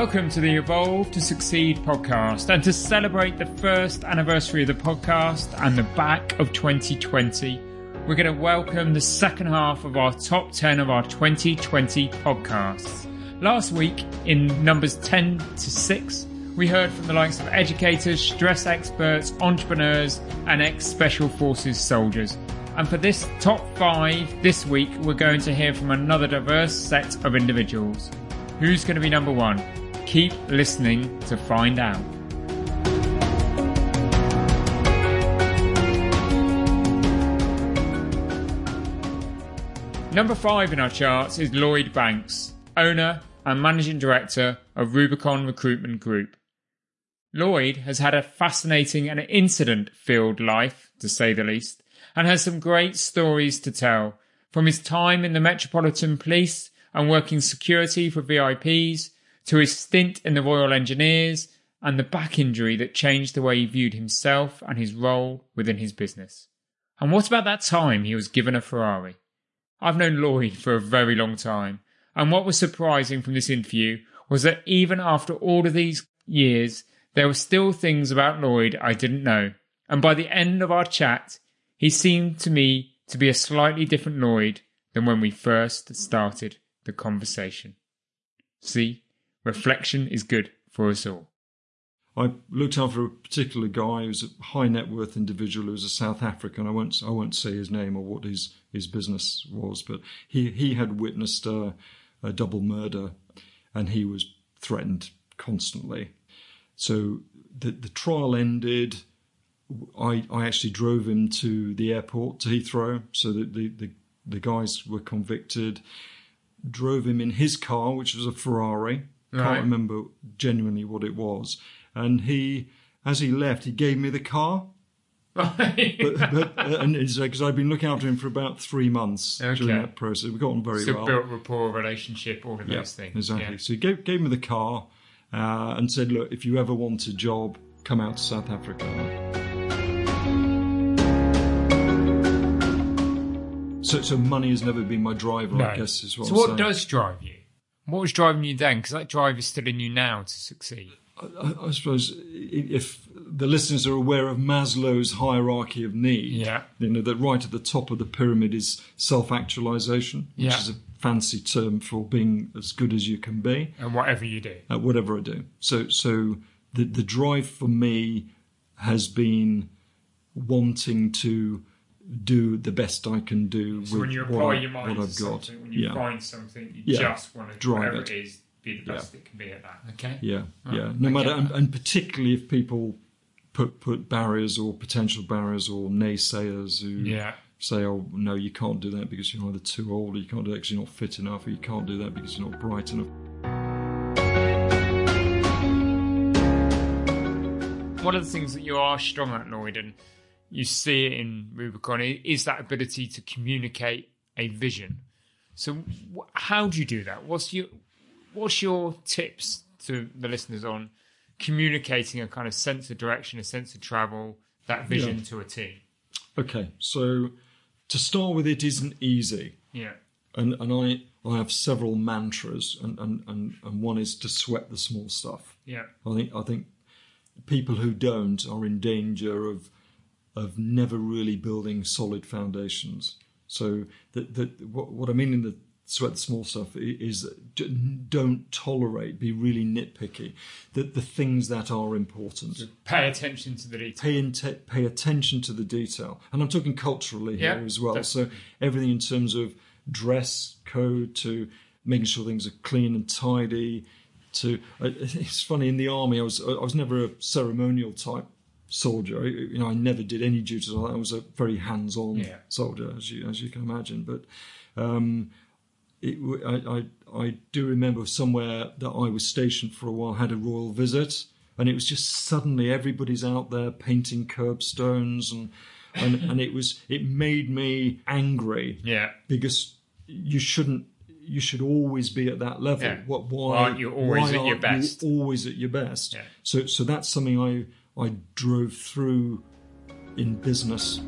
Welcome to the Evolve to Succeed podcast. And to celebrate the first anniversary of the podcast and the back of 2020, we're going to welcome the second half of our top 10 of our 2020 podcasts. Last week, in numbers 10 to 6, we heard from the likes of educators, stress experts, entrepreneurs, and ex special forces soldiers. And for this top five this week, we're going to hear from another diverse set of individuals. Who's going to be number one? Keep listening to find out. Number five in our charts is Lloyd Banks, owner and managing director of Rubicon Recruitment Group. Lloyd has had a fascinating and incident filled life, to say the least, and has some great stories to tell from his time in the Metropolitan Police and working security for VIPs to his stint in the Royal Engineers and the back injury that changed the way he viewed himself and his role within his business. And what about that time he was given a Ferrari? I've known Lloyd for a very long time, and what was surprising from this interview was that even after all of these years, there were still things about Lloyd I didn't know. And by the end of our chat, he seemed to me to be a slightly different Lloyd than when we first started the conversation. See, reflection is good for us all. I looked after a particular guy who was a high net worth individual who was a South African. I won't I won't say his name or what his, his business was, but he, he had witnessed a, a double murder and he was threatened constantly. So the the trial ended. I I actually drove him to the airport to Heathrow, so that the, the the guys were convicted. Drove him in his car, which was a Ferrari. Can't remember genuinely what it was. And he, as he left, he gave me the car. But, but uh, and it's because I'd been looking after him for about three months Okay. during that process. We got on very so well. built rapport, relationship, all of Yeah, those things. Exactly. Yeah. So he gave, gave me the car uh, and said, look, if you ever want a job, come out to South Africa. So, so money has never been my driver, No. I guess, is what so I'm what saying. does drive you? What was driving you then? Because that drive is still in you now to succeed. I, I suppose if the listeners are aware of Maslow's hierarchy of need, Yeah. you know that right at the top of the pyramid is self-actualization, which Yeah. is a fancy term for being as good as you can be. And whatever you do. at whatever I do. So so the the drive for me has been wanting to do the best I can do So with when you what, apply I- your mind what to I've got. when you yeah. find something, you Yeah. just want to, Drive it. it is, be the best it can be at that. Okay? yeah, Oh, yeah. No I matter, and, and particularly if people put put barriers or potential barriers or naysayers who Yeah. say, "Oh no, you can't do that because you're either too old, or you can't do that because you're not fit enough, or you can't do that because you're not bright enough." One of the things that you are strong at, Lloyd, and you see it in Rubicon, is that ability to communicate a vision. So, how do you do that? What's your What's your tips to the listeners on communicating a kind of sense of direction, a sense of travel, that vision Yeah. to a team? Okay, so to start with, it isn't easy. Yeah. and and I I have several mantras, and and and, and one is to sweat the small stuff. Yeah. I think I think people who don't are in danger of of never really building solid foundations. So that that what, what I mean in the sweat the small stuff is don't tolerate, be really nitpicky. That the things that are important. Pay attention to the detail. Pay, inte- pay attention to the detail, and I'm talking culturally Yeah, here as well. that's- So everything in terms of dress code to making sure things are clean and tidy. To uh, it's funny in the army, I was I was never a ceremonial type soldier. I, you know, I never did any duties like that. I was a very hands-on Yeah. soldier, as you as you can imagine. But um, it, I, I I do remember somewhere that I was stationed for a while had a royal visit, and it was just suddenly everybody's out there painting curbstones and and and it was it made me angry Yeah. because you shouldn't you should always be at that level. Yeah. What why Why aren't you always at your best? always at your best. Yeah. So so that's something I I drove through in business.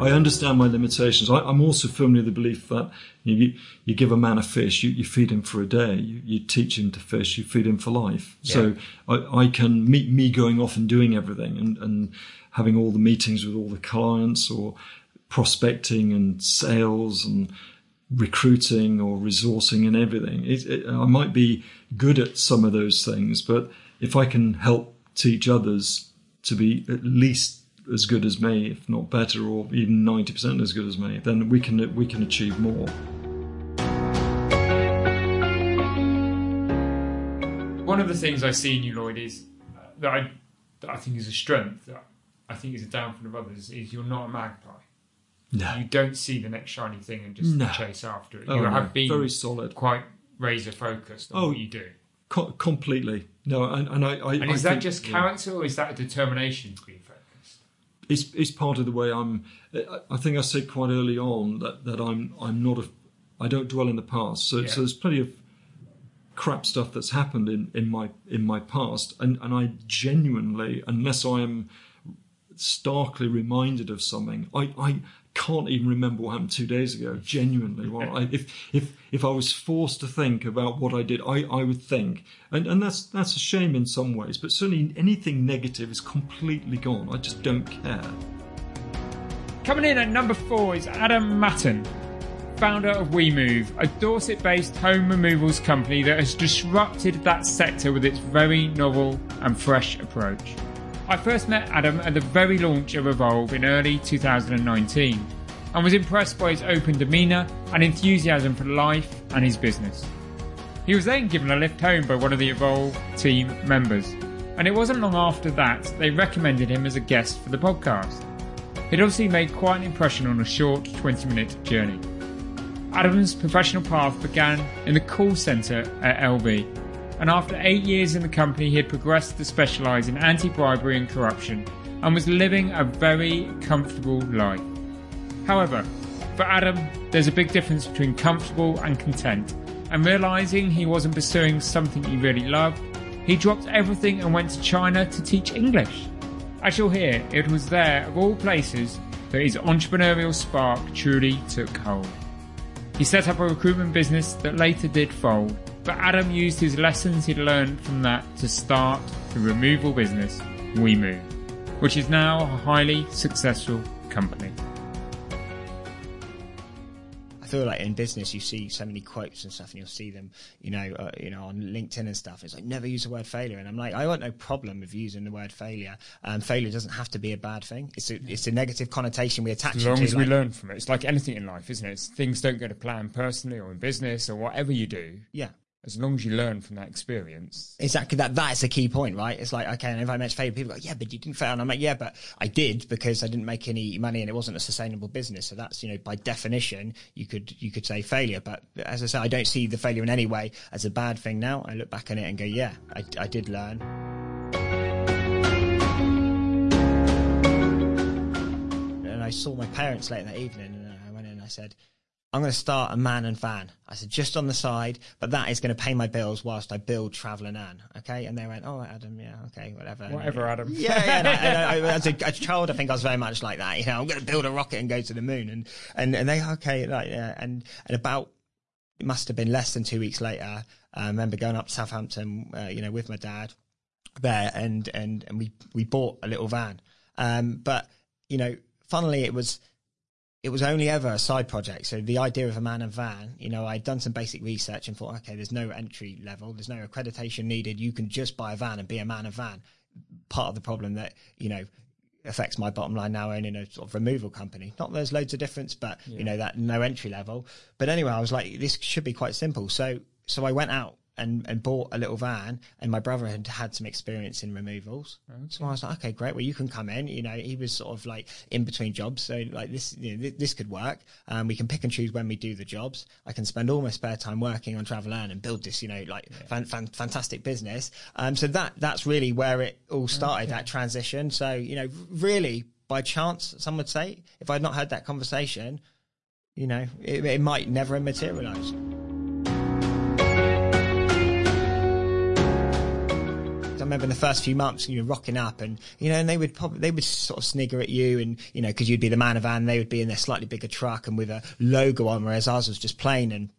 I understand my limitations. I, I'm also firmly of the belief that you, you, give a man a fish, you, you feed him for a day, you, you teach him to fish, you feed him for life. So I, I can meet me going off and doing everything and, and having all the meetings with all the clients or prospecting and sales and recruiting or resourcing and everything. It, it, I might be good at some of those things, but if I can help teach others to be at least as good as me, if not better, or even ninety percent as good as me, then we can we can achieve more. One of the things I see in you, Lloyd, is that I, that I think is a strength, that I think is a downfall of others, is you're not a magpie. No, You don't see the next shiny thing and just No. chase after it. Oh, you no. have been very solid, quite razor focused on Oh, what you do. Co- completely. No, and, and I, I And I is that think- just yeah. character or is that a determination to be focused? it's it's part of the way I'm. I- I think I said quite early on that, that I'm I'm not a. I don't dwell in the past. So Yeah. so there's plenty of crap stuff that's happened in, in my in my past, and and I genuinely, unless I am starkly reminded of something, I I can't even remember what happened two days ago. Genuinely, well, I, if if if I was forced to think about what I did, I, I would think, and and that's that's a shame in some ways, but certainly anything negative is completely gone. I just don't care. Coming in at number four is Adam Matten, founder of WeMove, a Dorset based home removals company that has disrupted that sector with its very novel and fresh approach. I first met Adam at the very launch of Evolve in early 2019 and was impressed by his open demeanour and enthusiasm for life and his business. He was then given a lift home by one of the Evolve team members, and it wasn't long after that they recommended him as a guest for the podcast. It obviously made quite an impression on a short 20 minute journey. Adam's professional path began in the call centre at LV, and after eight years in the company, he had progressed to specialise in anti bribery and corruption and was living a very comfortable life. However, for Adam, there's a big difference between comfortable and content, and realising he wasn't pursuing something he really loved, he dropped everything and went to China to teach English. As you'll hear, it was there, of all places, that his entrepreneurial spark truly took hold. He set up a recruitment business that later did fold, but Adam used his lessons he'd learned from that to start the removal business, WeMove, which is now a highly successful company. I feel like in business you see so many quotes and stuff, and you'll see them, you know, uh, you know, on LinkedIn and stuff. It's like never use the word failure, and I'm like, I got no problem with using the word failure. Um, failure doesn't have to be a bad thing. It's a it's a negative connotation we attach As it long to. as we learn from it. It's like anything in life, isn't it? It's, things don't go to plan personally or in business or whatever you do. yeah. As long as you learn from that experience. Exactly that. That's a key point, right? It's like, okay, and if I mention failure, people go, yeah, but you didn't fail. And I'm like, yeah, but I did because I didn't make any money and it wasn't a sustainable business. So that's, you know, by definition, you could, you could say failure. But as I say, I don't see the failure in any way as a bad thing now. I look back on it and go, yeah, I, I did learn. And I saw my parents late that evening and I went in and I said, I'm going to start a man and van. I said, just on the side, but that is going to pay my bills whilst I build Travel and Ann. Okay. And they went, oh, Adam, yeah, okay, whatever. Whatever, Adam. Yeah. yeah and I, and I, as a, a child, I think I was very much like that. You know, I'm going to build a rocket and go to the moon. And, and, and they, okay. Like, yeah. And, and about, it must have been less than two weeks later. I remember going up to Southampton, uh, you know, with my dad there and, and, and we, we bought a little van. Um, but, you know, funnily it was, it was only ever a side project. So the idea of a man and van, you know, I'd done some basic research and thought, okay, there's no entry level, there's no accreditation needed. You can just buy a van and be a man and van. Part of the problem that, you know, affects my bottom line now owning a sort of removal company. Not there's loads of difference, but you know, that no entry level. But anyway, I was like, this should be quite simple. So, so I went out and, and bought a little van, and my brother had had some experience in removals. Okay. So I was like, okay, great. Well, you can come in. You know, he was sort of like in between jobs, so like this, you know, this, could work. Um, we can pick and choose when we do the jobs. I can spend all my spare time working on Travel Learn and build this, you know, like yeah. fan, fan, fantastic business. Um, so that that's really where it all started. Okay. That transition. So you know, really by chance, some would say, if I'd not had that conversation, you know, it, it might never have remember in the first few months, you were rocking up and, you know, and they would probably, they would sort of snigger at you and, you know, cause you'd be the man of van, they would be in their slightly bigger truck and with a logo on, whereas ours was just plain and,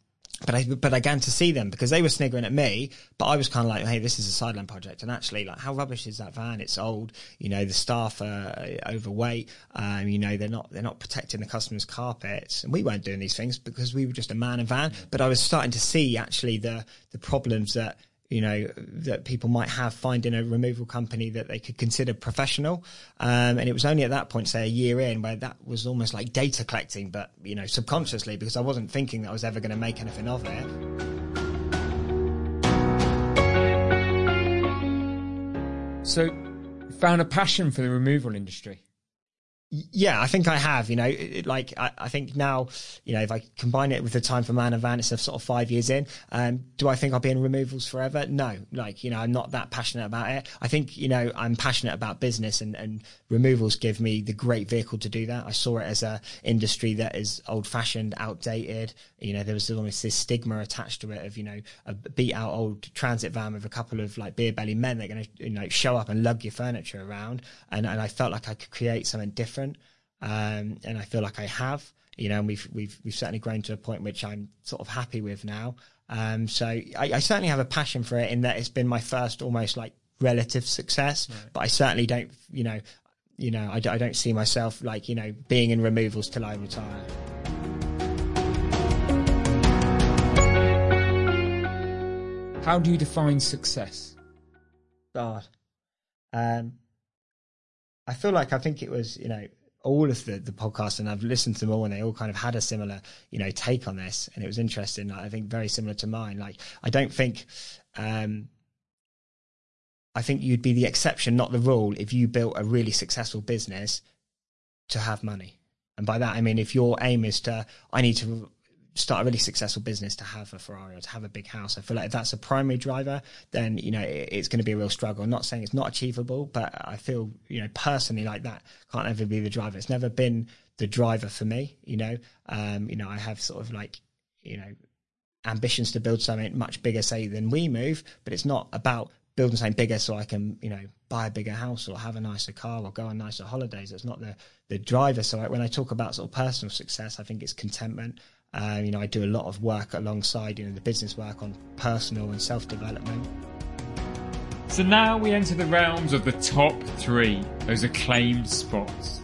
but I, but I began to see them because they were sniggering at me, but I was kind of like, hey, this is a sideline project. And actually, like, how rubbish is that van? It's old. You know, the staff are overweight. Um, you know, they're not, they're not protecting the customers' carpets. And we weren't doing these things because we were just a man and van. But I was starting to see actually the, the problems that you know, that people might have finding a removal company that they could consider professional. Um, and it was only at that point, say a year in, where that was almost like data collecting, but, you know, subconsciously, because I wasn't thinking that I was ever going to make anything of it. So, found a passion for the removal industry? Yeah, I think I have. You know, it, like I, I, think now, you know, if I combine it with the time for Man and Van, it's sort of five years in. Um, do I think I'll be in removals forever? No. Like, you know, I'm not that passionate about it. I think, you know, I'm passionate about business and, and removals give me the great vehicle to do that. I saw it as a industry that is old fashioned, outdated. You know, there was almost this stigma attached to it of, you know, a beat out old transit van with a couple of like beer belly men that are going to, you know, show up and lug your furniture around. And, and I felt like I could create something different. Um, and I feel like I have, you know, and we've, we've, we've certainly grown to a point which I'm sort of happy with now. Um, so I, I certainly have a passion for it in that it's been my first almost like relative success, right. but I certainly don't, you know, you know, I, I don't see myself like, you know, being in removals till I retire. How do you define success? God. Um, I feel like I think it was, you know, all of the, the podcasts and I've listened to them all and they all kind of had a similar, you know, take on this. And it was interesting. I think very similar to mine. Like, I don't think, um, I think you'd be the exception, not the rule, if you built a really successful business to have money. And by that, I mean, if your aim is to, I need to start a really successful business to have a Ferrari or to have a big house. I feel like if that's a primary driver, then you know it, it's going to be a real struggle. I'm not saying it's not achievable, but I feel you know personally like that can't ever be the driver. It's never been the driver for me. You know, um, you know I have sort of like you know ambitions to build something much bigger, say than WeMove, but it's not about building something bigger so I can, you know, buy a bigger house or have a nicer car or go on nicer holidays. It's not the the driver. So when I talk about sort of personal success, I think it's contentment. Um, you know, I do a lot of work alongside, you know, the business work on personal and self development. So now we enter the realms of the top three, those acclaimed spots.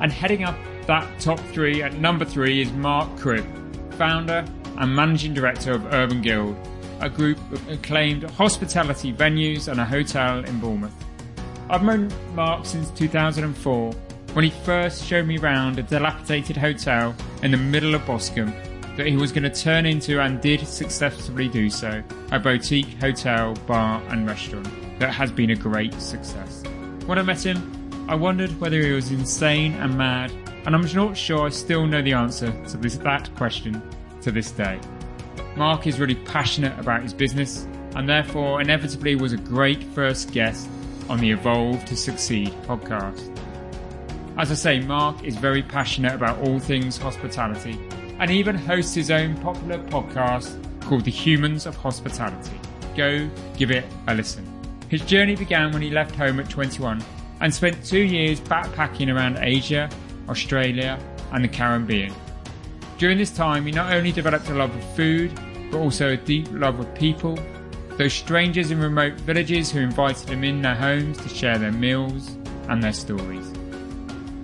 And heading up that top three at number three is Mark Cribb, founder and managing director of Urban Guild, a group of acclaimed hospitality venues and a hotel in Bournemouth. I've known Mark since 2004 when he first showed me round a dilapidated hotel in the middle of Boscombe that he was going to turn into and did successfully do so a boutique hotel, bar, and restaurant that has been a great success. When I met him, I wondered whether he was insane and mad, and I'm not sure I still know the answer to this, that question to this day. Mark is really passionate about his business and therefore inevitably was a great first guest on the Evolve to Succeed podcast. As I say, Mark is very passionate about all things hospitality and even hosts his own popular podcast called The Humans of Hospitality. Go give it a listen. His journey began when he left home at 21 and spent two years backpacking around Asia, Australia, and the Caribbean. During this time, he not only developed a love of food, but also a deep love of people, those strangers in remote villages who invited him in their homes to share their meals and their stories.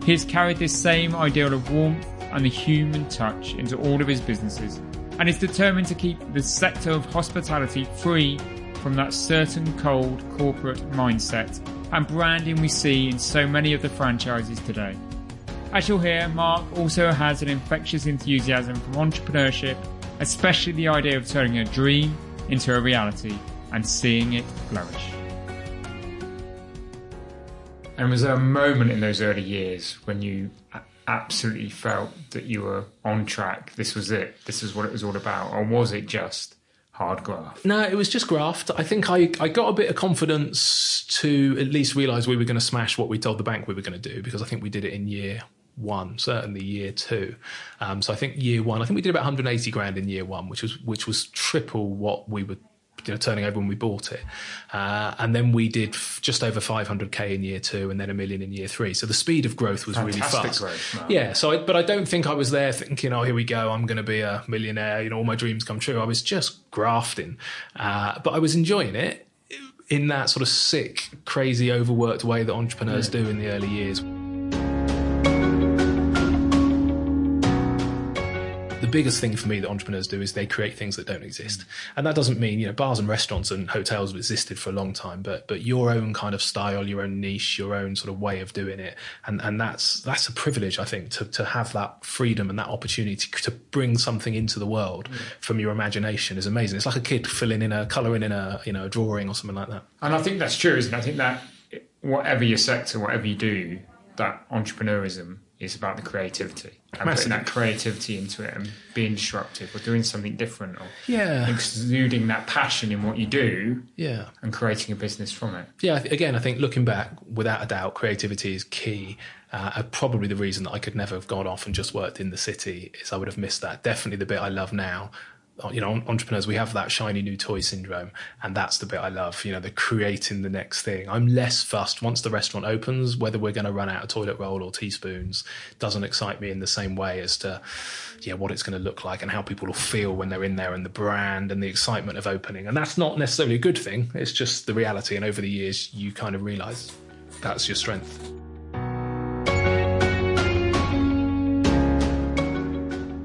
He has carried this same ideal of warmth and the human touch into all of his businesses and is determined to keep the sector of hospitality free from that certain cold corporate mindset and branding we see in so many of the franchises today. As you'll hear, Mark also has an infectious enthusiasm for entrepreneurship, especially the idea of turning a dream into a reality and seeing it flourish. And was there a moment in those early years when you absolutely felt that you were on track? This was it. This is what it was all about, or was it just hard graft? No, it was just graft. I think I, I got a bit of confidence to at least realise we were going to smash what we told the bank we were going to do because I think we did it in year one, certainly year two. Um, so I think year one, I think we did about 180 grand in year one, which was which was triple what we were you know, turning over when we bought it. Uh, and then we did f- just over 500k in year two, and then a million in year three. So the speed of growth was Fantastic really fast. growth, yeah. So, I, but I don't think I was there thinking, "Oh, here we go, I'm going to be a millionaire." You know, all my dreams come true. I was just grafting, uh, but I was enjoying it in that sort of sick, crazy, overworked way that entrepreneurs do in the early years. Biggest thing for me that entrepreneurs do is they create things that don't exist. And that doesn't mean, you know, bars and restaurants and hotels have existed for a long time, but but your own kind of style, your own niche, your own sort of way of doing it. And and that's that's a privilege, I think, to to have that freedom and that opportunity to, to bring something into the world mm. from your imagination is amazing. It's like a kid filling in a colouring in a you know, a drawing or something like that. And I think that's true, isn't it? I think that whatever your sector, whatever you do, that entrepreneurism is about the creativity and Massively. putting that creativity into it and being disruptive or doing something different or Yeah. exuding that passion in what you do Yeah. and creating a business from it. yeah, again, I think looking back, without a doubt, creativity is key. Uh, probably the reason that I could never have gone off and just worked in the city is I would have missed that. Definitely the bit I love now. You know, entrepreneurs, we have that shiny new toy syndrome, and that's the bit I love. You know, the creating the next thing. I'm less fussed once the restaurant opens whether we're going to run out of toilet roll or teaspoons. Doesn't excite me in the same way as to, yeah, what it's going to look like and how people will feel when they're in there, and the brand and the excitement of opening. And that's not necessarily a good thing. It's just the reality. And over the years, you kind of realise that's your strength.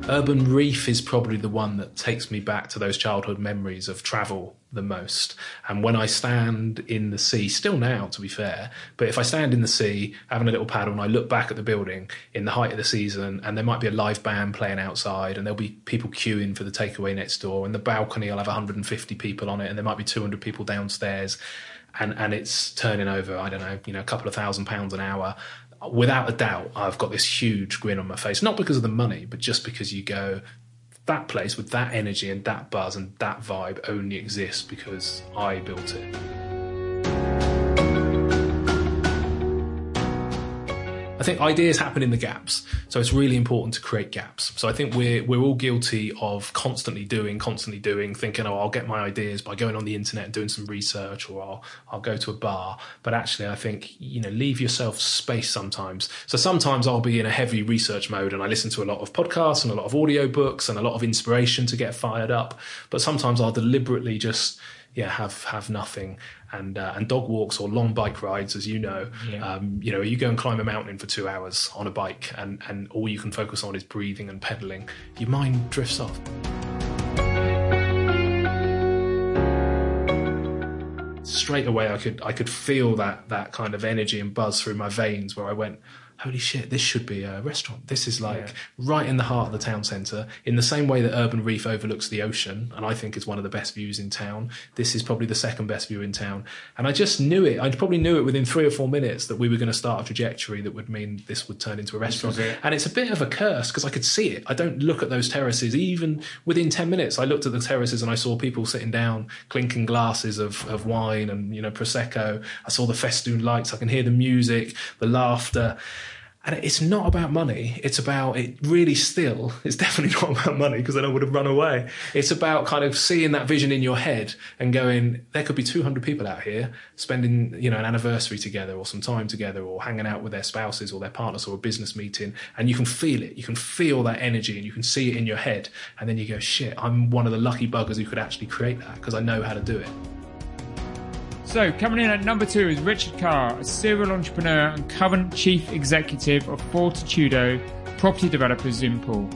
Urban Reef is probably the one that takes me back to those childhood memories of travel the most. And when I stand in the sea, still now to be fair, but if I stand in the sea having a little paddle and I look back at the building in the height of the season and there might be a live band playing outside and there'll be people queuing for the takeaway next door and the balcony will have 150 people on it and there might be 200 people downstairs and, and it's turning over, I don't know, you know, a couple of thousand pounds an hour without a doubt, I've got this huge grin on my face, not because of the money, but just because you go, that place with that energy and that buzz and that vibe only exists because I built it. Think ideas happen in the gaps, so it's really important to create gaps. So I think we're we're all guilty of constantly doing, constantly doing, thinking, oh, I'll get my ideas by going on the internet and doing some research, or I'll I'll go to a bar. But actually, I think you know, leave yourself space sometimes. So sometimes I'll be in a heavy research mode, and I listen to a lot of podcasts and a lot of audio books and a lot of inspiration to get fired up. But sometimes I'll deliberately just yeah have have nothing. And uh, and dog walks or long bike rides as you know um, you know you go and climb a mountain for two hours on a bike and and all you can focus on is breathing and pedaling your mind drifts off. Straight away I could I could feel that that kind of energy and buzz through my veins where I went holy shit this should be a restaurant. This is like right in the heart of the town centre in the same way that Urban Reef overlooks the ocean and I think is one of the best views in town. This is probably the second best view in town. And I just knew it I probably knew it within three or four minutes that we were going to start a trajectory that would mean this would turn into a restaurant. it. and it's a bit of a curse because I could see it. I don't look at those terraces. Even within 10 minutes I looked at the terraces and I saw people sitting down clinking glasses of, of wine and you know prosecco. I saw the festoon lights. I can hear the music the laughter and it's not about money. It's about it really still. It's definitely not about money because then I would have run away. It's about kind of seeing that vision in your head and going, there could be 200 people out here spending, you know, an anniversary together or some time together or hanging out with their spouses or their partners or a business meeting. And you can feel it. You can feel that energy and you can see it in your head. And then you go, shit, I'm one of the lucky buggers who could actually create that because I know how to do it. So, coming in at number two is Richard Carr, a serial entrepreneur and current chief executive of Fortitudo Property Developers in Poole.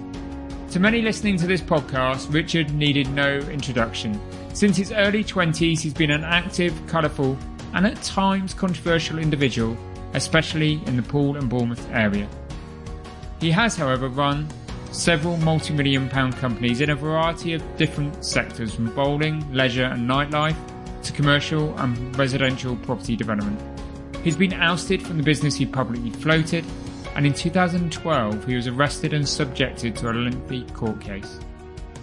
To many listening to this podcast, Richard needed no introduction. Since his early 20s, he's been an active, colourful, and at times controversial individual, especially in the Poole and Bournemouth area. He has, however, run several multi million pound companies in a variety of different sectors from bowling, leisure, and nightlife to commercial and residential property development. He's been ousted from the business he publicly floated, and in 2012 he was arrested and subjected to a lengthy court case.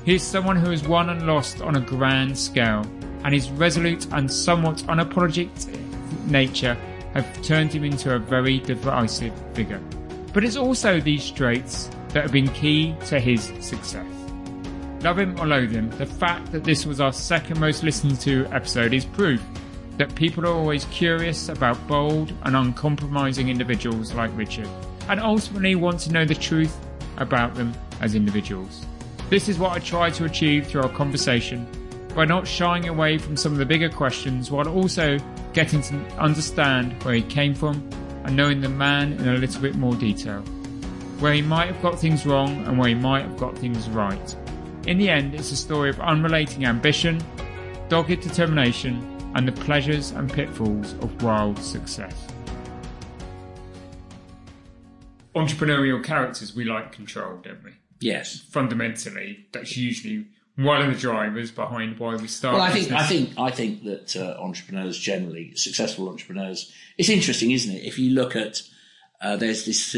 He is someone who has won and lost on a grand scale, and his resolute and somewhat unapologetic nature have turned him into a very divisive figure. But it's also these traits that have been key to his success. Love him or loathe him, the fact that this was our second most listened to episode is proof that people are always curious about bold and uncompromising individuals like Richard, and ultimately want to know the truth about them as individuals. This is what I try to achieve through our conversation by not shying away from some of the bigger questions while also getting to understand where he came from and knowing the man in a little bit more detail. Where he might have got things wrong and where he might have got things right. In the end, it's a story of unrelating ambition, dogged determination, and the pleasures and pitfalls of wild success. Entrepreneurial characters, we like control, don't we? Yes. Fundamentally, that's usually one of the drivers behind why we start. Well, I think business. I think I think that uh, entrepreneurs generally, successful entrepreneurs, it's interesting, isn't it? If you look at uh, there's this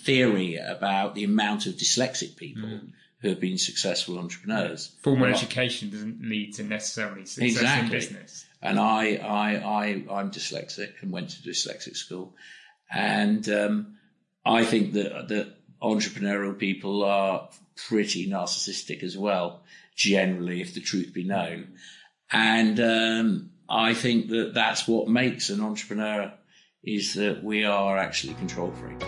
theory about the amount of dyslexic people Mm. Who have been successful entrepreneurs. formal Well, education doesn't lead to necessarily success Exactly. in business. and I, I, I, I'm dyslexic and went to dyslexic school, and um, I think that that entrepreneurial people are pretty narcissistic as well, generally, if the truth be known, and um, I think that that's what makes an entrepreneur is that we are actually control freaks.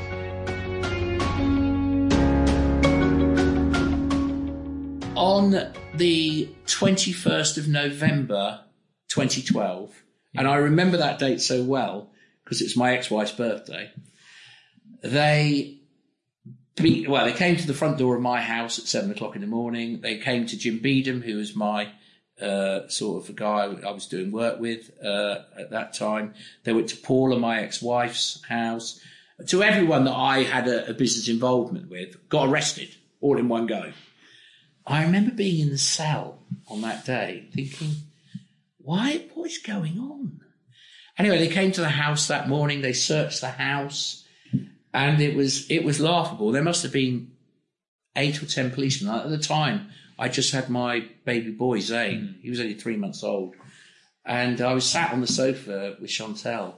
On the 21st of November 2012, and I remember that date so well because it's my ex-wife's birthday. They, be, well, they came to the front door of my house at seven o'clock in the morning. They came to Jim Beedham, who was my uh, sort of a guy I was doing work with uh, at that time. They went to Paula, my ex-wife's house. To everyone that I had a, a business involvement with, got arrested all in one go. I remember being in the cell on that day, thinking, why? What is going on? Anyway, they came to the house that morning. They searched the house, and it was it was laughable. There must have been eight or ten policemen at the time. I just had my baby boy Zane. He was only three months old, and I was sat on the sofa with Chantel,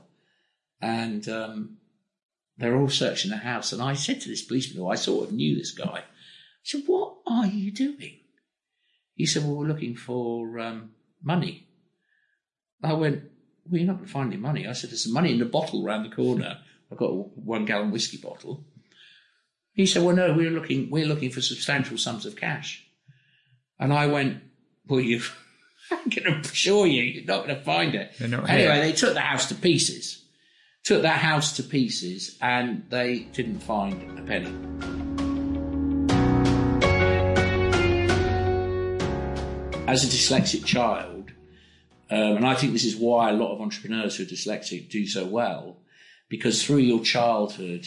and um, they're all searching the house. And I said to this policeman, who I sort of knew this guy, I said, "What are you doing?" He said, "Well, we're looking for um, money." I went, well, you're not going to find any money. I said, there's some money in the bottle round the corner. I've got a one gallon whiskey bottle. He said, well, no, we're looking, we're looking for substantial sums of cash. And I went, well, you, I'm going to assure you, you're not going to find it. Anyway, here. they took the house to pieces, took that house to pieces, and they didn't find a penny. As a dyslexic child, um, and I think this is why a lot of entrepreneurs who are dyslexic do so well, because through your childhood,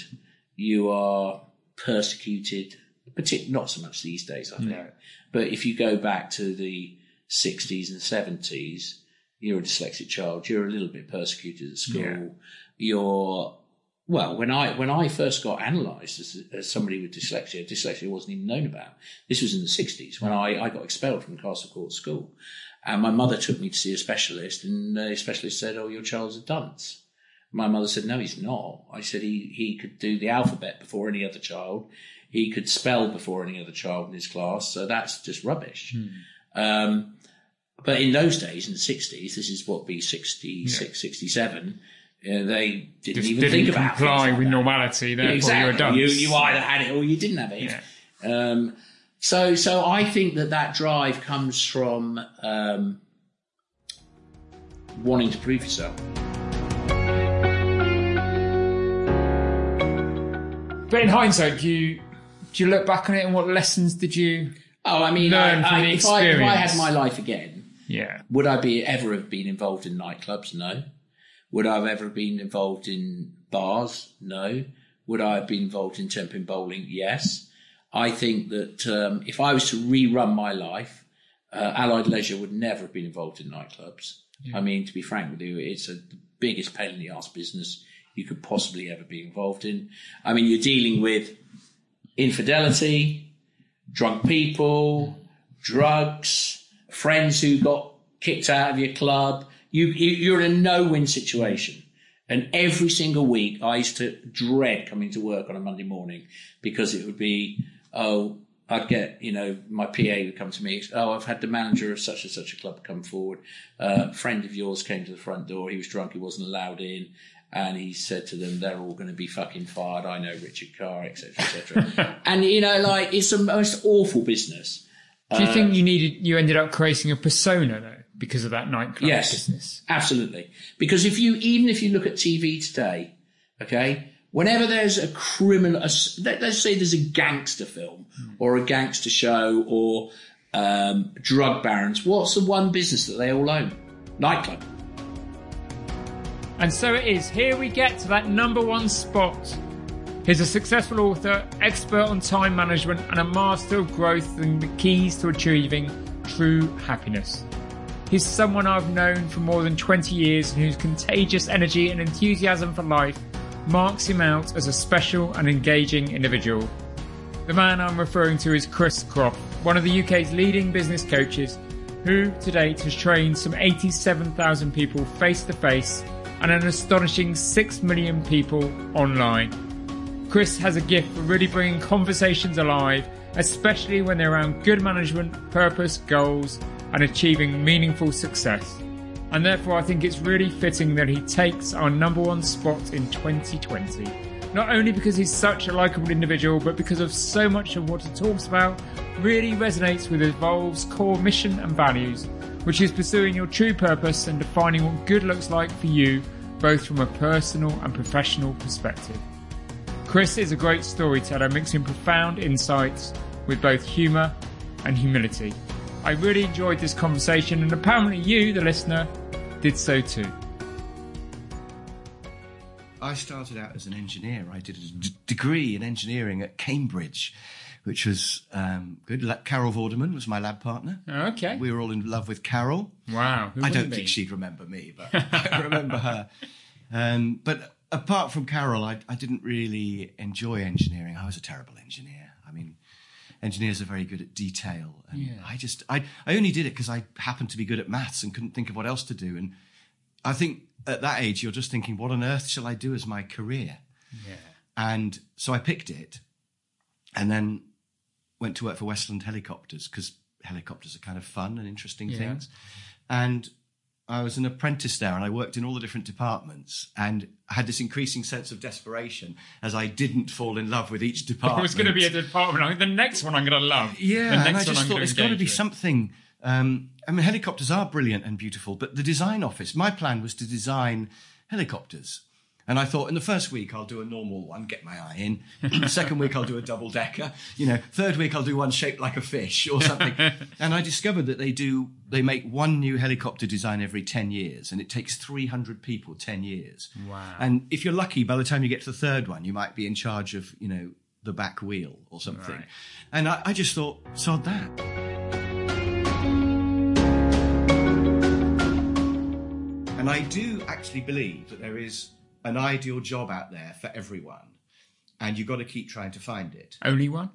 you are persecuted, partic- not so much these days, I think, No. but if you go back to the 60s and 70s, you're a dyslexic child, you're a little bit persecuted at school. Yeah. You're, well, when I, when I first got analysed as, as somebody with dyslexia, dyslexia wasn't even known about. This was in the 60s when I, I got expelled from Castle Court School. And my mother took me to see a specialist, and the specialist said, Oh, your child's a dunce. My mother said, No, he's not. I said he, he could do the alphabet before any other child. He could spell before any other child in his class. So that's just rubbish. Um, but in those days, in the 60s, this is what be 66, 67, uh, they didn't Just even didn't think about comply like with that. normality, therefore exactly. you're. You, you either had it or you didn't have it. Um, so, so I think that that drive comes from um, wanting to prove yourself. But in hindsight, do you do you look back on it and what lessons did you? Oh, I mean, Learn I, from I, the if, I, if I had my life again, Yeah, would I be ever have been involved in nightclubs? No. Would I have ever been involved in bars? No. Would I have been involved in tenpin bowling? Yes. I think that um, if I was to rerun my life, uh, Allied Leisure would never have been involved in nightclubs. I mean, to be frank with you, it's a, the biggest pain in the ass business you could possibly ever be involved in. I mean, you're dealing with infidelity, drunk people, drugs, friends who got kicked out of your club. You, you you're in a no-win situation. And every single week, I used to dread coming to work on a Monday morning because it would be, oh, I'd get, you know, my PA would come to me. Oh, I've had the manager of such and such a club come forward. Uh, a friend of yours came to the front door. He was drunk. He wasn't allowed in. And he said to them, they're all going to be fucking fired. I know Richard Carr, etc., etc. and, you know, like, it's the most awful business. Do you think you needed, you ended up creating a persona though, because of that nightclub Yes. business? Absolutely. Because if you, even if you look at TV today, okay, whenever there's a criminal, a let, us say there's a gangster film or a gangster show or um, drug barons, what's the one business that they all own? Nightclub. And so it is. Here we get to that number one spot. He's a successful author, expert on time management, and a master of growth and the keys to achieving true happiness. He's someone I've known for more than 20 years and whose contagious energy and enthusiasm for life marks him out as a special and engaging individual. The man I'm referring to is Chris Croft, one of the UK's leading business coaches, who to date has trained some 87,000 people face to face and an astonishing 6 million people online. Chris has a gift for really bringing conversations alive, especially when they're around good management, purpose, goals, and achieving meaningful success. And therefore, I think it's really fitting that he takes our number one spot in 2020. Not only because he's such a likable individual, but because of so much of what he talks about really resonates with Evolve's core mission and values, which is pursuing your true purpose and defining what good looks like for you, both from a personal and professional perspective. Chris is a great storyteller, mixing profound insights with both humour and humility. I really enjoyed this conversation, and apparently, you, the listener, did so too. I started out as an engineer. I did a d- degree in engineering at Cambridge, which was um, good. La- Carol Vorderman was my lab partner. Okay. We were all in love with Carol. Wow. I don't wouldn't think she'd remember me, but I remember her. Um, but apart from Carol, I, I didn't really enjoy engineering. I was a terrible engineer. I mean, engineers are very good at detail, and Yeah. I just I I only did it because I happened to be good at maths and couldn't think of what else to do. And I think at that age, you're just thinking, what on earth shall I do as my career? Yeah. And so I picked it and then went to work for Westland Helicopters because helicopters are kind of fun and interesting Yeah. things. And I was an apprentice there and I worked in all the different departments and I had this increasing sense of desperation as I didn't fall in love with each department. it was going to be a department. I think the next one I'm going to love. Yeah, and I just I'm thought there's got to be with. something. Um, I mean, helicopters are brilliant and beautiful, but the design office, my plan was to design helicopters. And I thought in the first week I'll do a normal one, get my eye in. second week I'll do a double decker. You know, third week I'll do one shaped like a fish or something. and I discovered that they do they make one new helicopter design every 10 years and it takes 300 people 10 years. Wow. And if you're lucky by the time you get to the third one, you might be in charge of, you know, the back wheel or something. Right. And I, I just thought, sod that. And I do actually believe that there is an ideal job out there for everyone, and you've got to keep trying to find it. Only one?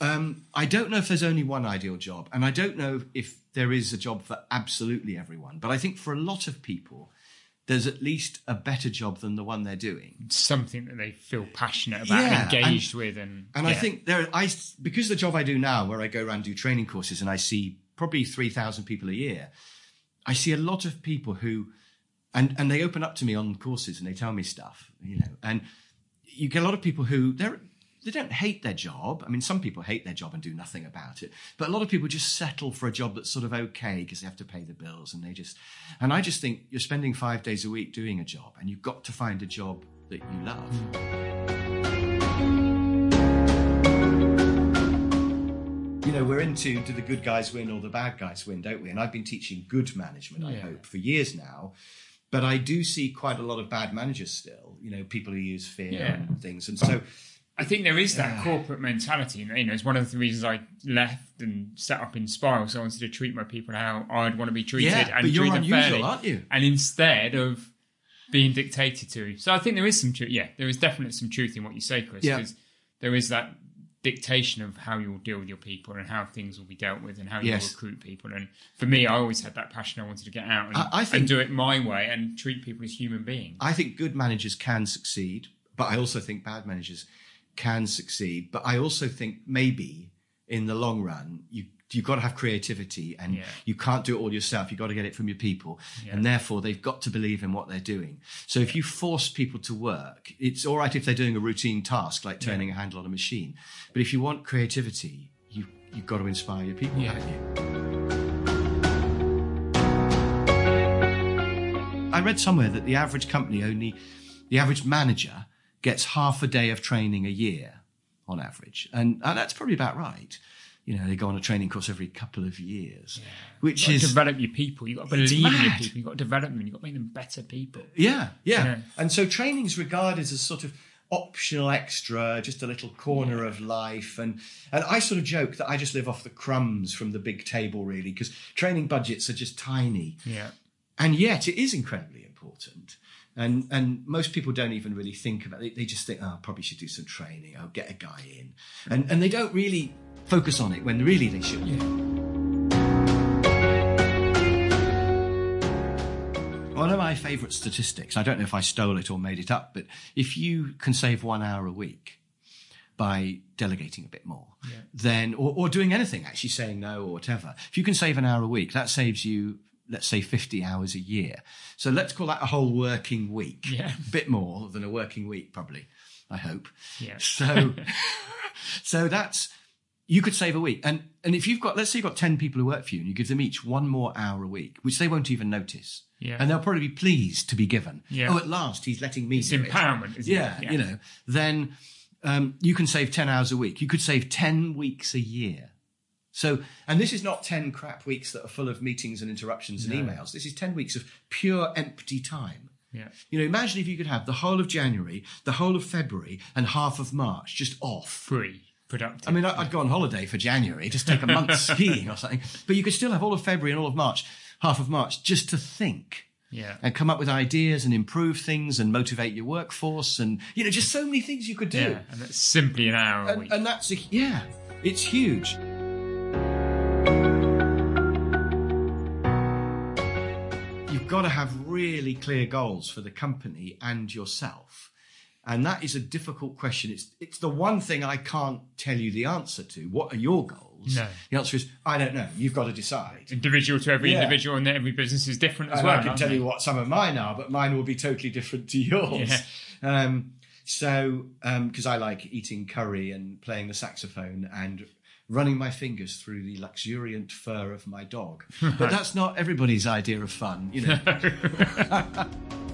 Um, I don't know if there's only one ideal job, and I don't know if there is a job for absolutely everyone, but I think for a lot of people, there's at least a better job than the one they're doing. Something that they feel passionate about Yeah, and engaged with. And, And I think there, I because the job I do now, where I go around and do training courses, and I see probably three thousand people a year, I see a lot of people who, and and they open up to me on courses and they tell me stuff, you know, and you get a lot of people who they're they don't hate their job. I mean, some people hate their job and do nothing about it, but a lot of people just settle for a job that's sort of okay because they have to pay the bills, and they just, and I just think you're spending five days a week doing a job, and you've got to find a job that you love. you know, we're into do the good guys win or the bad guys win, don't we? And I've been teaching good management, I hope, for years now. But I do see quite a lot of bad managers still, you know, people who use fear Yeah. and things. And so I think there is that corporate mentality. You know, it's one of the reasons I left and set up Inspire. So I wanted to treat my people how I'd want to be treated Yeah, and but you're treat them fairly. aren't you? And instead of being dictated to, so I think there is some truth. Yeah, there is definitely some truth in what you say, Chris. Yeah. Because there is that dictation of how you'll deal with your people and how things will be dealt with and how you Yes. recruit people. And for me, I always had that passion. I wanted to get out and, I- I think- and do it my way and treat people as human beings. I think good managers can succeed, but I also think bad managers can succeed. But I also think maybe in the long run, you you've got to have creativity, and Yeah. you can't do it all yourself. You've got to get it from your people, and therefore they've got to believe in what they're doing. So if you force people to work, it's all right if they're doing a routine task like turning a handle on a machine, but if you want creativity, you you've got to inspire your people, Yeah. haven't you? I read somewhere that the average company only, the average manager gets half a day of training a year on average. And, and that's probably about right. You know, they go on a training course every couple of years, which You've got to is, develop your people. You've got to believe in your people. You've got to develop them. You've got to make them better people. yeah, yeah. Yeah. And so training is regarded as sort of optional extra, just a little corner of life. And, and I sort of joke that I just live off the crumbs from the big table, really, because training budgets are just tiny. Yeah. and yet it is incredibly important and and most people don't even really think about it they just think oh I probably should do some training i'll get a guy in and and they don't really focus on it when really they should. One of my favorite statistics i don't know if i stole it or made it up but if you can save one hour a week by delegating a bit more then or, or doing anything actually saying no or whatever if you can save an hour a week that saves you let's say 50 hours a year. So let's call that a whole working week. Yeah. a bit more than a working week probably i hope. Yeah. so so that's you could save a week and and if you've got let's say you've got 10 people who work for you and you give them each one more hour a week which they won't even notice Yeah. and they'll probably be pleased to be given Yeah. oh at last he's letting me It's do it empowerment, isn't yeah, it? you know, then um, you can save 10 hours a week. You could save 10 weeks a year. So, and this is not 10 crap weeks that are full of meetings and interruptions and emails. This is 10 weeks of pure empty time. Yeah. You know, imagine if you could have the whole of January, the whole of February, and half of March just off. Free, productive. I mean, I'd go on holiday for January, just take a month skiing or something. But you could still have all of February and all of March, half of March, just to think yeah. and come up with ideas and improve things and motivate your workforce and you know just so many things you could do Yeah. And that's simply an hour a and, week. and that's a, yeah it's huge you've got to have really clear goals for the company and yourself and that is a difficult question it's it's the one thing i can't tell you the answer to what are your goals No. the answer is i don't know you've got to decide individual to every Yeah. individual, and every business is different as and well. I can tell they? you what some of mine are, but mine will be totally different to yours. Um, so, because I like eating curry and playing the saxophone and running my fingers through the luxuriant fur of my dog, but that's not everybody's idea of fun, you know.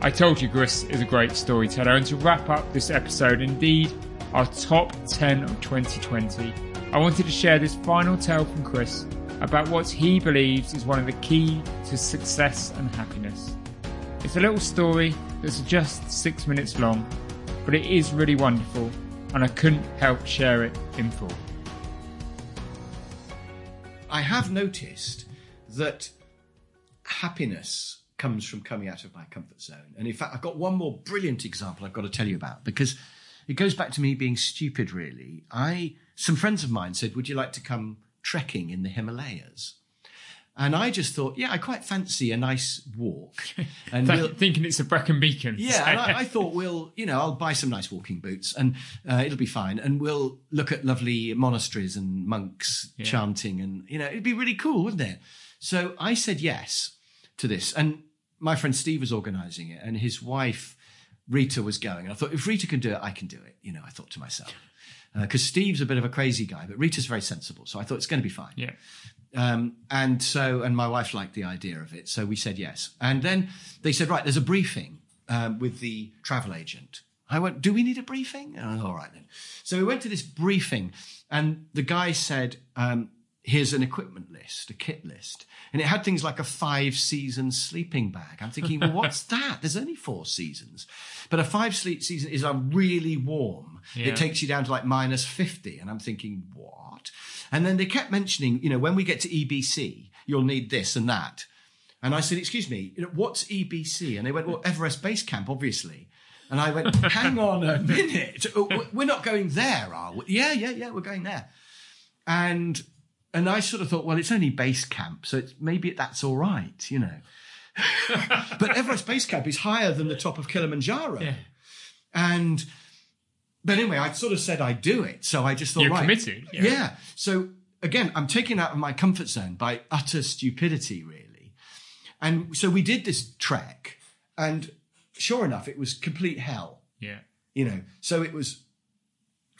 I told you Chris is a great storyteller, and to wrap up this episode, indeed, our top 10 of 2020, I wanted to share this final tale from Chris about what he believes is one of the key to success and happiness. It's a little story that's just six minutes long, but it is really wonderful, and I couldn't help share it in full. I have noticed that happiness comes from coming out of my comfort zone. And in fact, I've got one more brilliant example I've got to tell you about because it goes back to me being stupid, really. I, some friends of mine said, Would you like to come trekking in the Himalayas? And I just thought, yeah, I quite fancy a nice walk. And we'll, Thinking it's a Brecon Beacon. yeah, and I, I thought we'll, you know, I'll buy some nice walking boots and uh, it'll be fine. And we'll look at lovely monasteries and monks chanting, and you know, it'd be really cool, wouldn't it? So I said yes to this, and my friend Steve was organising it, and his wife Rita was going. And I thought, if Rita can do it, I can do it. You know, I thought to myself. Because Steve's a bit of a crazy guy, but Rita's very sensible. So I thought it's going to be fine. yeah. Um, and so, and my wife liked the idea of it. So we said yes. And then they said, right, there's a briefing um, with the travel agent. I went, do we need a briefing? Oh, all right then. So we went to this briefing and the guy said, um, here's an equipment list, a kit list. And it had things like a five season sleeping bag. I'm thinking, well, what's that? There's only four seasons. But a five sleep season is a really warm. Yeah. It takes you down to like minus 50. And I'm thinking, what? And then they kept mentioning, you know, when we get to EBC, you'll need this and that. And I said, excuse me, what's EBC? And they went, well, Everest Base Camp, obviously. And I went, hang on a minute. We're not going there, are we? Yeah, yeah, yeah, we're going there. And and I sort of thought, well, it's only base camp, so it's, maybe that's all right, you know. but Everest Base Camp is higher than the top of Kilimanjaro. Yeah. And but anyway, I sort of said I'd do it. So I just thought, You're right. committed, Yeah. yeah. So again, I'm taken out of my comfort zone by utter stupidity, really. And so we did this trek, and sure enough, it was complete hell Yeah. you know so it was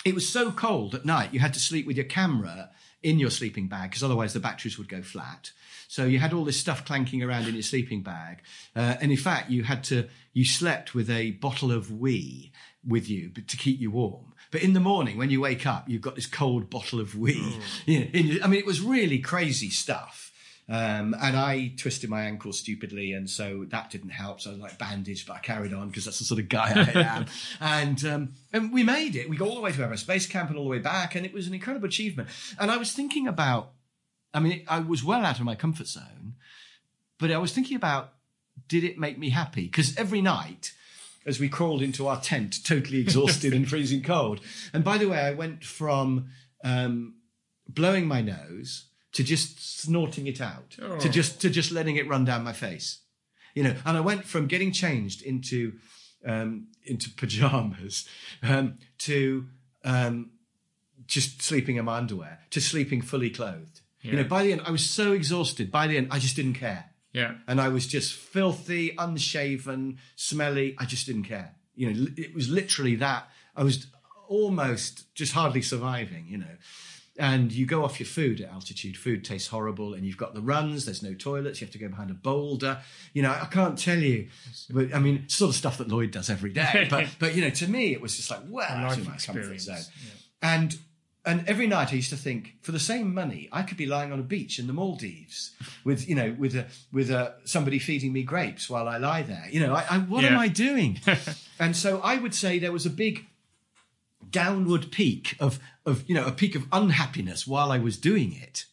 it was so cold at night you had to sleep with your camera in your sleeping bag because otherwise the batteries would go flat. So you had all this stuff clanking around in your sleeping bag uh, and in fact you had to you slept with a bottle of wee with you but to keep you warm. But in the morning when you wake up you've got this cold bottle of wee. You know, in i mean it was really crazy stuff um, and I twisted my ankle stupidly, and so that didn't help. So I was like bandaged, but I carried on because that's the sort of guy I am. and um, and we made it. We got all the way to Everest Base Camp and all the way back, and it was an incredible achievement. And I was thinking about, I mean, I was well out of my comfort zone, but I was thinking about, did it make me happy? Because every night. As we crawled into our tent, totally exhausted and freezing cold. And by the way, I went from um, blowing my nose to just snorting it out to just to just letting it run down my face you know and i went from getting changed into um into pajamas um to um just sleeping in my underwear to sleeping fully clothed you know by the end i was so exhausted by the end i just didn't care Yeah. and I was just filthy, unshaven, smelly. I just didn't care. You know, it was literally that. I was almost just hardly surviving. You know, and you go off your food at altitude. Food tastes horrible, and you've got the runs. There's no toilets. You have to go behind a boulder. You know, I can't tell you, but I mean, sort of stuff that Lloyd does every day. But but you know, to me, it was just like well, life in my comfort experience, zone. yeah. And and every night I used to think, for the same money, I could be lying on a beach in the Maldives with, you know, with a, with a, somebody feeding me grapes while I lie there. You know, I, I, what am I doing? and so I would say there was a big downward peak of, of, you know, a peak of unhappiness while I was doing it.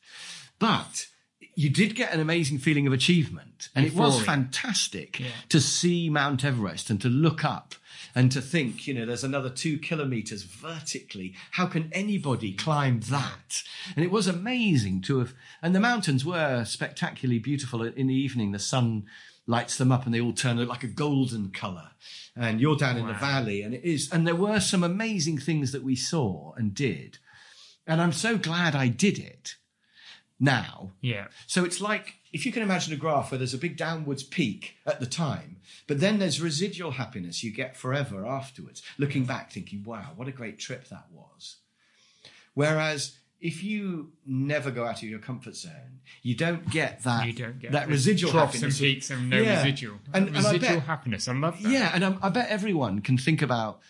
But you did get an amazing feeling of achievement. And it was Euphoria. fantastic to see Mount Everest and to look up and to think, you know, there's another two kilometers vertically. How can anybody climb that? And it was amazing to have, and the mountains were spectacularly beautiful in the evening. The sun lights them up and they all turn like a golden color. And you're down in the valley and it is, and there were some amazing things that we saw and did. And I'm so glad I did it now Yeah. so it's like if you can imagine a graph where there's a big downwards peak at the time, but then there's residual happiness you get forever afterwards, looking back thinking, wow, what a great trip that was. Whereas if you never go out of your comfort zone, you don't get that, You don't get that residual troughs happiness. and peaks and no Yeah. residual. And- and I bet- happiness. I love that. Yeah, and I, I bet everyone can think about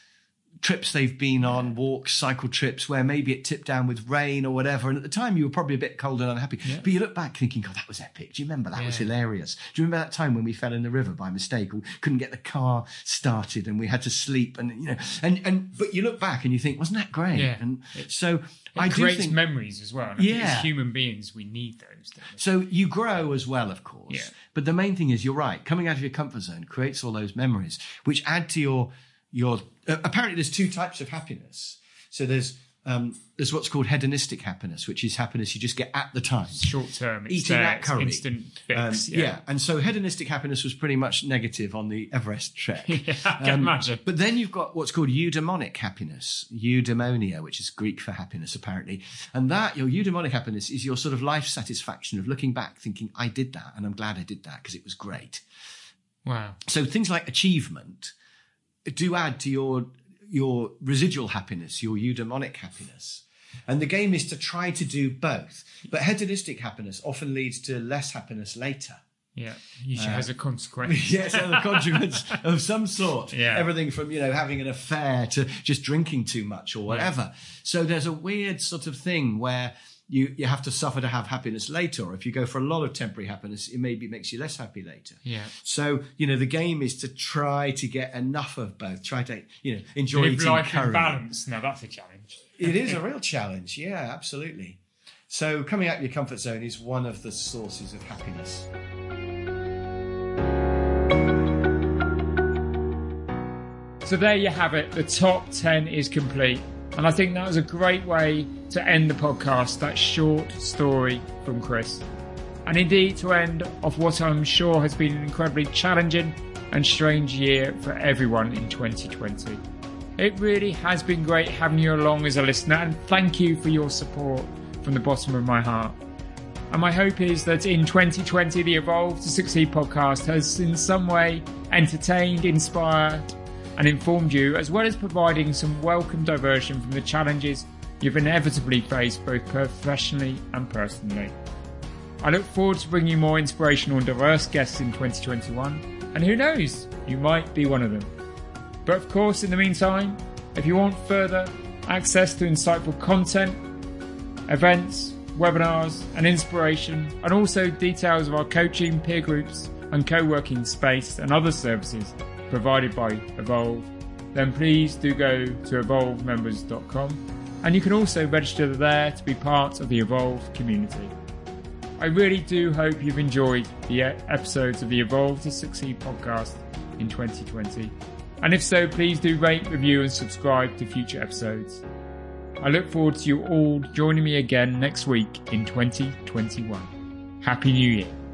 trips they've been on, walks, cycle trips, where maybe it tipped down with rain or whatever. And at the time, you were probably a bit cold and unhappy. But you look back thinking, God, that was epic. Do you remember that was hilarious? Do you remember that time when we fell in the river by mistake? We couldn't get the car started and we had to sleep. And, you know, and, and, but you look back and you think, wasn't that great? Yeah. And so It I do creates think. memories as well. And I think Yeah. as human beings, we need those. So you grow as well, of course. Yeah. But the main thing is, you're right. Coming out of your comfort zone creates all those memories, which add to your your. Uh, apparently, there's two types of happiness. So there's um, there's what's called hedonistic happiness, which is happiness you just get at the time. Short term, Eating that curry. instant Um, fix. yeah. and so hedonistic happiness was pretty much negative on the Everest trek. Yeah, I can imagine. But then you've got what's called eudaimonic happiness, eudaimonia, which is Greek for happiness, apparently. And that, your eudaimonic happiness, is your sort of life satisfaction of looking back, thinking, I did that, and I'm glad I did that because it was great. Wow. So things like achievement do add to your your residual happiness, your eudaimonic happiness. And the game is to try to do both. But hedonistic happiness often leads to less happiness later. Yeah. Usually uh, has a consequence. yes, a consequence of some sort. Yeah. Everything from, you know, having an affair to just drinking too much or whatever. So there's a weird sort of thing where you, you have to suffer to have happiness later. Or if you go for a lot of temporary happiness, it maybe makes you less happy later. Yeah. So, you know, the game is to try to get enough of both. Try to, you know, enjoy Live eating life curry. in balance. Now that's a challenge. It is a real challenge. Yeah, absolutely. So coming out of your comfort zone is one of the sources of happiness. So there you have it. The top 10 is complete. And I think that was a great way to end the podcast, that short story from Chris. And indeed to end off what I'm sure has been an incredibly challenging and strange year for everyone in 2020. It really has been great having you along as a listener and thank you for your support from the bottom of my heart. And my hope is that in 2020, the Evolve to Succeed podcast has in some way entertained, inspired, and informed you, as well as providing some welcome diversion from the challenges you've inevitably faced both professionally and personally. I look forward to bringing you more inspirational and diverse guests in 2021, and who knows, you might be one of them. But of course, in the meantime, if you want further access to insightful content, events, webinars, and inspiration, and also details of our coaching, peer groups, and co working space and other services provided by Evolve, then please do go to evolvemembers.com and you can also register there to be part of the Evolve community. I really do hope you've enjoyed the episodes of the Evolve to Succeed podcast in 2020. And if so, please do rate, review, and subscribe to future episodes. I look forward to you all joining me again next week in 2021. Happy New Year.